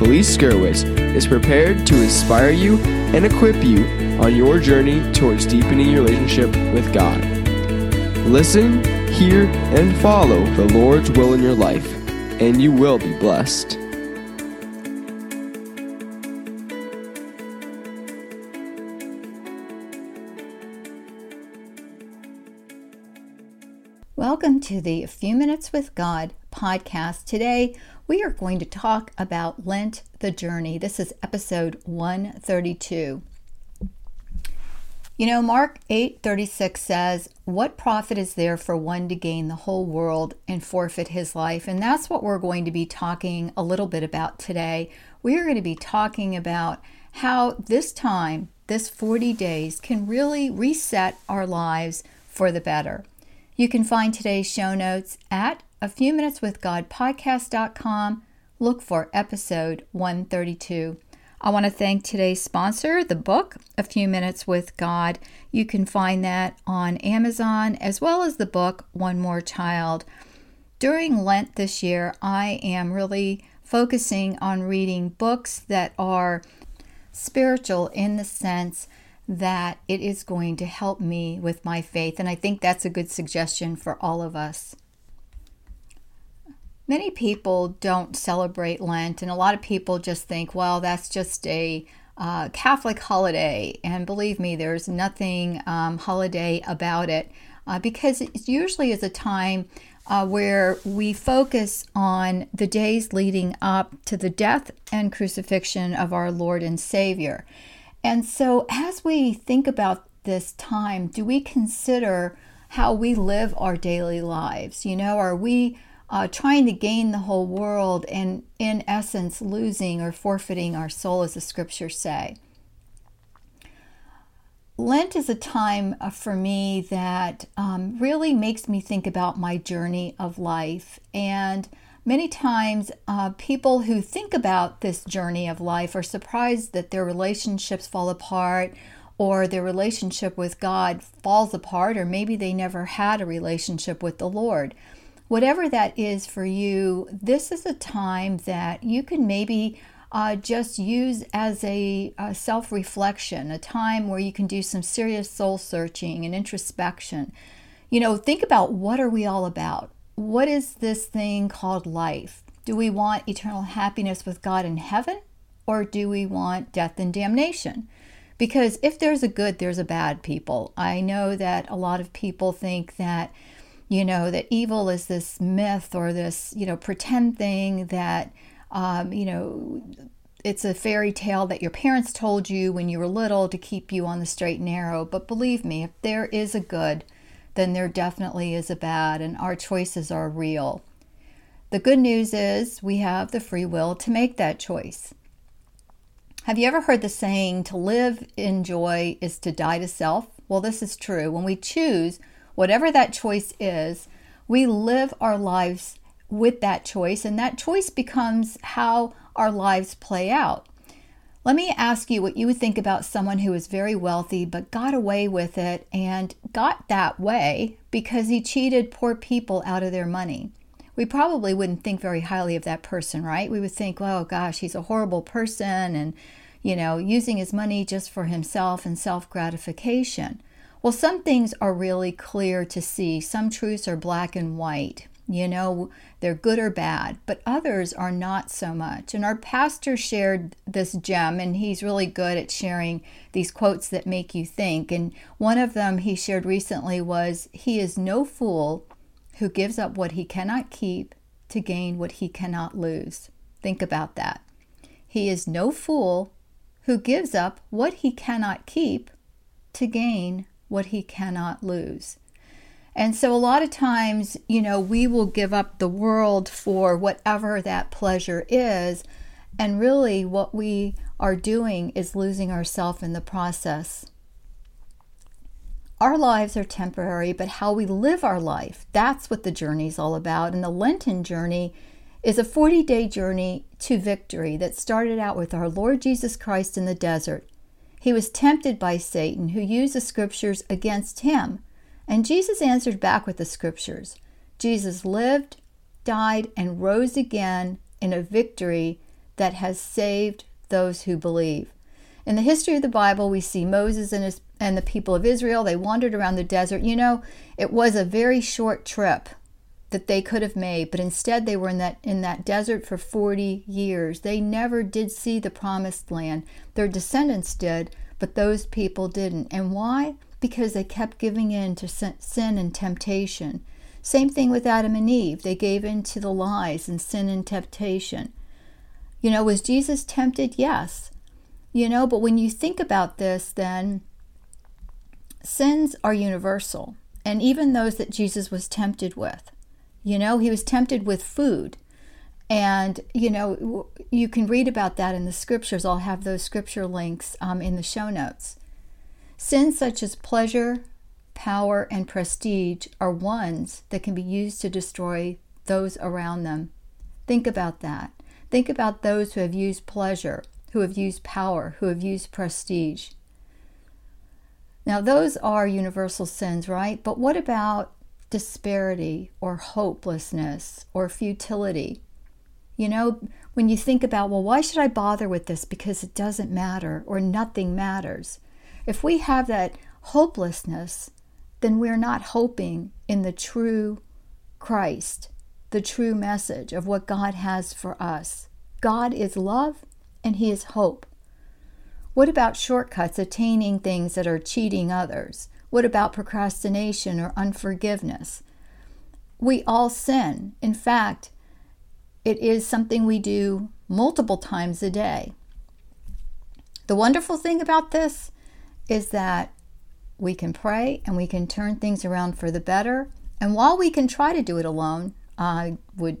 Felice Gerwitz is prepared to inspire you and equip you on your journey towards deepening your relationship with God. Listen, hear, and follow the Lord's will in your life, and you will be blessed. Welcome to the Few Minutes with God podcast. Today, we are going to talk about Lent the Journey. This is episode 132. You know, Mark 8:36 says, "What profit is there for one to gain the whole world and forfeit his life?" And that's what we're going to be talking a little bit about today. We are going to be talking about how this time, this 40 days can really reset our lives for the better. You can find today's show notes at a few minutes with God podcast.com. Look for episode 132. I want to thank today's sponsor, the book, A Few Minutes with God. You can find that on Amazon as well as the book, One More Child. During Lent this year, I am really focusing on reading books that are spiritual in the sense that it is going to help me with my faith. And I think that's a good suggestion for all of us. Many people don't celebrate Lent, and a lot of people just think, well, that's just a uh, Catholic holiday. And believe me, there's nothing um, holiday about it uh, because it usually is a time uh, where we focus on the days leading up to the death and crucifixion of our Lord and Savior. And so, as we think about this time, do we consider how we live our daily lives? You know, are we uh, trying to gain the whole world and, in essence, losing or forfeiting our soul, as the scriptures say. Lent is a time uh, for me that um, really makes me think about my journey of life. And many times, uh, people who think about this journey of life are surprised that their relationships fall apart or their relationship with God falls apart, or maybe they never had a relationship with the Lord whatever that is for you, this is a time that you can maybe uh, just use as a, a self reflection, a time where you can do some serious soul searching and introspection. You know, think about what are we all about? What is this thing called life? Do we want eternal happiness with God in heaven or do we want death and damnation? Because if there's a good, there's a bad, people. I know that a lot of people think that you know, that evil is this myth or this, you know, pretend thing that, um, you know, it's a fairy tale that your parents told you when you were little to keep you on the straight and narrow. But believe me, if there is a good, then there definitely is a bad, and our choices are real. The good news is we have the free will to make that choice. Have you ever heard the saying, to live in joy is to die to self? Well, this is true. When we choose, whatever that choice is, we live our lives with that choice, and that choice becomes how our lives play out. Let me ask you what you would think about someone who is very wealthy but got away with it and got that way because he cheated poor people out of their money. We probably wouldn't think very highly of that person, right? We would think, oh gosh, he's a horrible person and, you know, using his money just for himself and self gratification. Well, some things are really clear to see, some truths are black and white. You know, they're good or bad, but others are not so much. And our pastor shared this gem, and he's really good at sharing these quotes that make you think. And one of them he shared recently was He is no fool who gives up what he cannot keep to gain what he cannot lose. Think about that. He is no fool who gives up what he cannot keep to gain what he cannot lose. And so, a lot of times, you know, we will give up the world for whatever that pleasure is. And really, what we are doing is losing ourselves in the process. Our lives are temporary, but how we live our life, that's what the journey is all about. And the Lenten journey is a 40 day journey to victory that started out with our Lord Jesus Christ in the desert. He was tempted by Satan, who used the scriptures against him and Jesus answered back with the scriptures. Jesus lived, died, and rose again in a victory that has saved those who believe. In the history of the Bible, we see Moses and, his, and the people of Israel. They wandered around the desert. You know, it was a very short trip that they could have made, but instead they were in that in that desert for 40 years. They never did see the promised land. Their descendants did, but those people didn't. And why? Because they kept giving in to sin and temptation. Same thing with Adam and Eve. They gave in to the lies and sin and temptation. You know, was Jesus tempted? Yes. You know, but when you think about this, then sins are universal, and even those that Jesus was tempted with. You know, he was tempted with food. And, you know, you can read about that in the scriptures. I'll have those scripture links um, in the show notes. Sins such as pleasure, power, and prestige are ones that can be used to destroy those around them. Think about that. Think about those who have used pleasure, who have used power, who have used prestige. Now, those are universal sins, right? But what about disparity or hopelessness or futility? You know, when you think about, well, why should I bother with this? Because it doesn't matter or nothing matters. If we have that hopelessness, then we're not hoping in the true Christ, the true message of what God has for us. God is love and He is hope. What about shortcuts attaining things that are cheating others? What about procrastination or unforgiveness? We all sin. In fact, it is something we do multiple times a day. The wonderful thing about this is that we can pray and we can turn things around for the better. And while we can try to do it alone, I would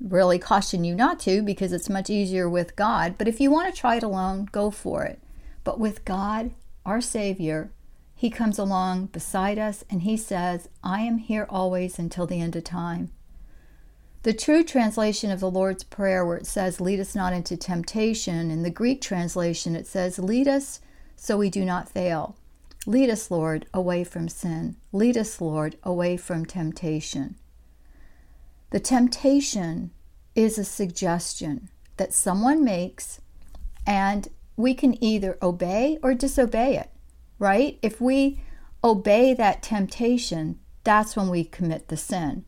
really caution you not to because it's much easier with God. But if you want to try it alone, go for it. But with God, our Savior, He comes along beside us and He says, I am here always until the end of time. The true translation of the Lord's Prayer, where it says, Lead us not into temptation, in the Greek translation, it says, Lead us so we do not fail. Lead us, Lord, away from sin. Lead us, Lord, away from temptation. The temptation is a suggestion that someone makes, and we can either obey or disobey it, right? If we obey that temptation, that's when we commit the sin.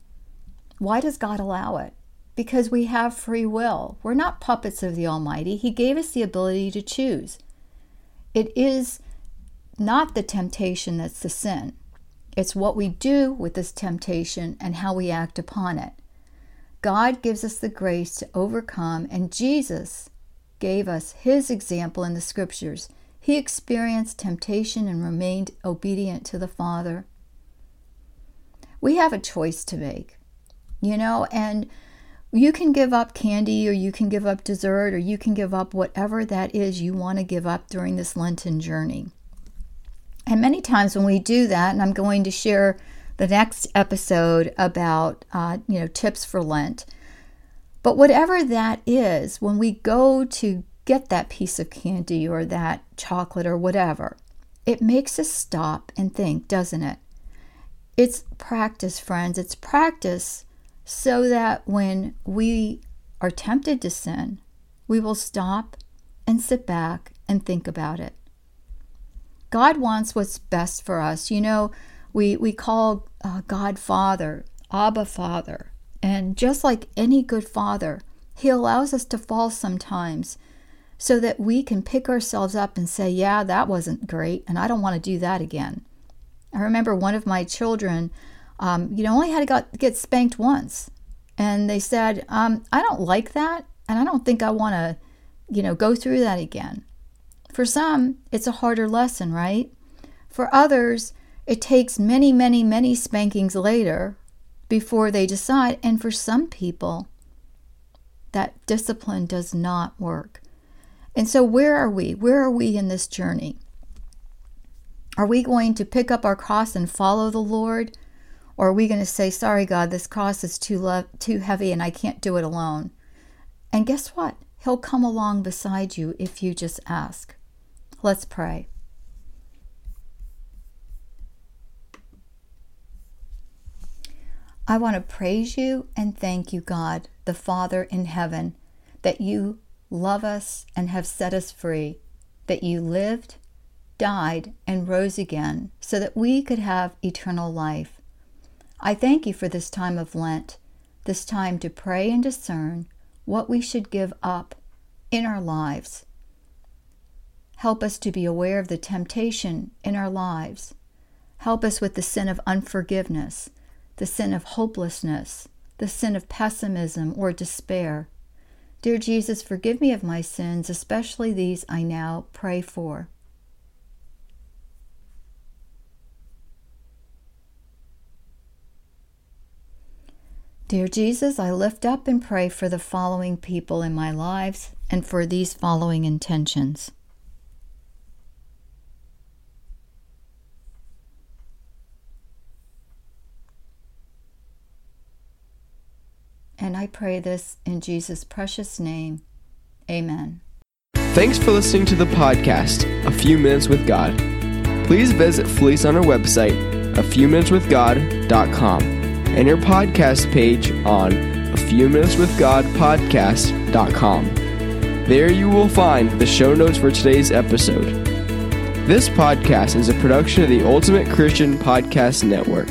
Why does God allow it? Because we have free will. We're not puppets of the Almighty. He gave us the ability to choose. It is not the temptation that's the sin. It's what we do with this temptation and how we act upon it. God gives us the grace to overcome, and Jesus gave us his example in the scriptures. He experienced temptation and remained obedient to the Father. We have a choice to make, you know, and you can give up candy or you can give up dessert or you can give up whatever that is you want to give up during this Lenten journey. And many times when we do that, and I'm going to share the next episode about uh, you know tips for Lent. But whatever that is, when we go to get that piece of candy or that chocolate or whatever, it makes us stop and think, doesn't it? It's practice, friends. It's practice so that when we are tempted to sin, we will stop and sit back and think about it. God wants what's best for us. You know, we, we call uh, God Father. Abba Father. And just like any good father, He allows us to fall sometimes so that we can pick ourselves up and say, Yeah, that wasn't great, and I don't want to do that again. I remember one of my children, um, you know, only had to got, get spanked once. And they said, um, I don't like that, and I don't think I want to, you know, go through that again. For some, it's a harder lesson, right? For others, it takes many, many, many spankings later before they decide. And for some people, that discipline does not work. And so, where are we? Where are we in this journey? Are we going to pick up our cross and follow the Lord? Or are we going to say, Sorry, God, this cross is too, lo- too heavy and I can't do it alone? And guess what? He'll come along beside you if you just ask. Let's pray. I want to praise you and thank you, God, the Father in heaven, that you love us and have set us free, that you lived, died, and rose again so that we could have eternal life. I thank you for this time of Lent, this time to pray and discern what we should give up in our lives. Help us to be aware of the temptation in our lives. Help us with the sin of unforgiveness the sin of hopelessness, the sin of pessimism or despair. Dear Jesus, forgive me of my sins, especially these I now pray for. Dear Jesus, I lift up and pray for the following people in my lives and for these following intentions. And I pray this in Jesus' precious name. Amen. Thanks for listening to the podcast, A Few Minutes with God. Please visit Felice on our website, a and your podcast page on a few minutes with God podcast.com. There you will find the show notes for today's episode. This podcast is a production of the Ultimate Christian Podcast Network.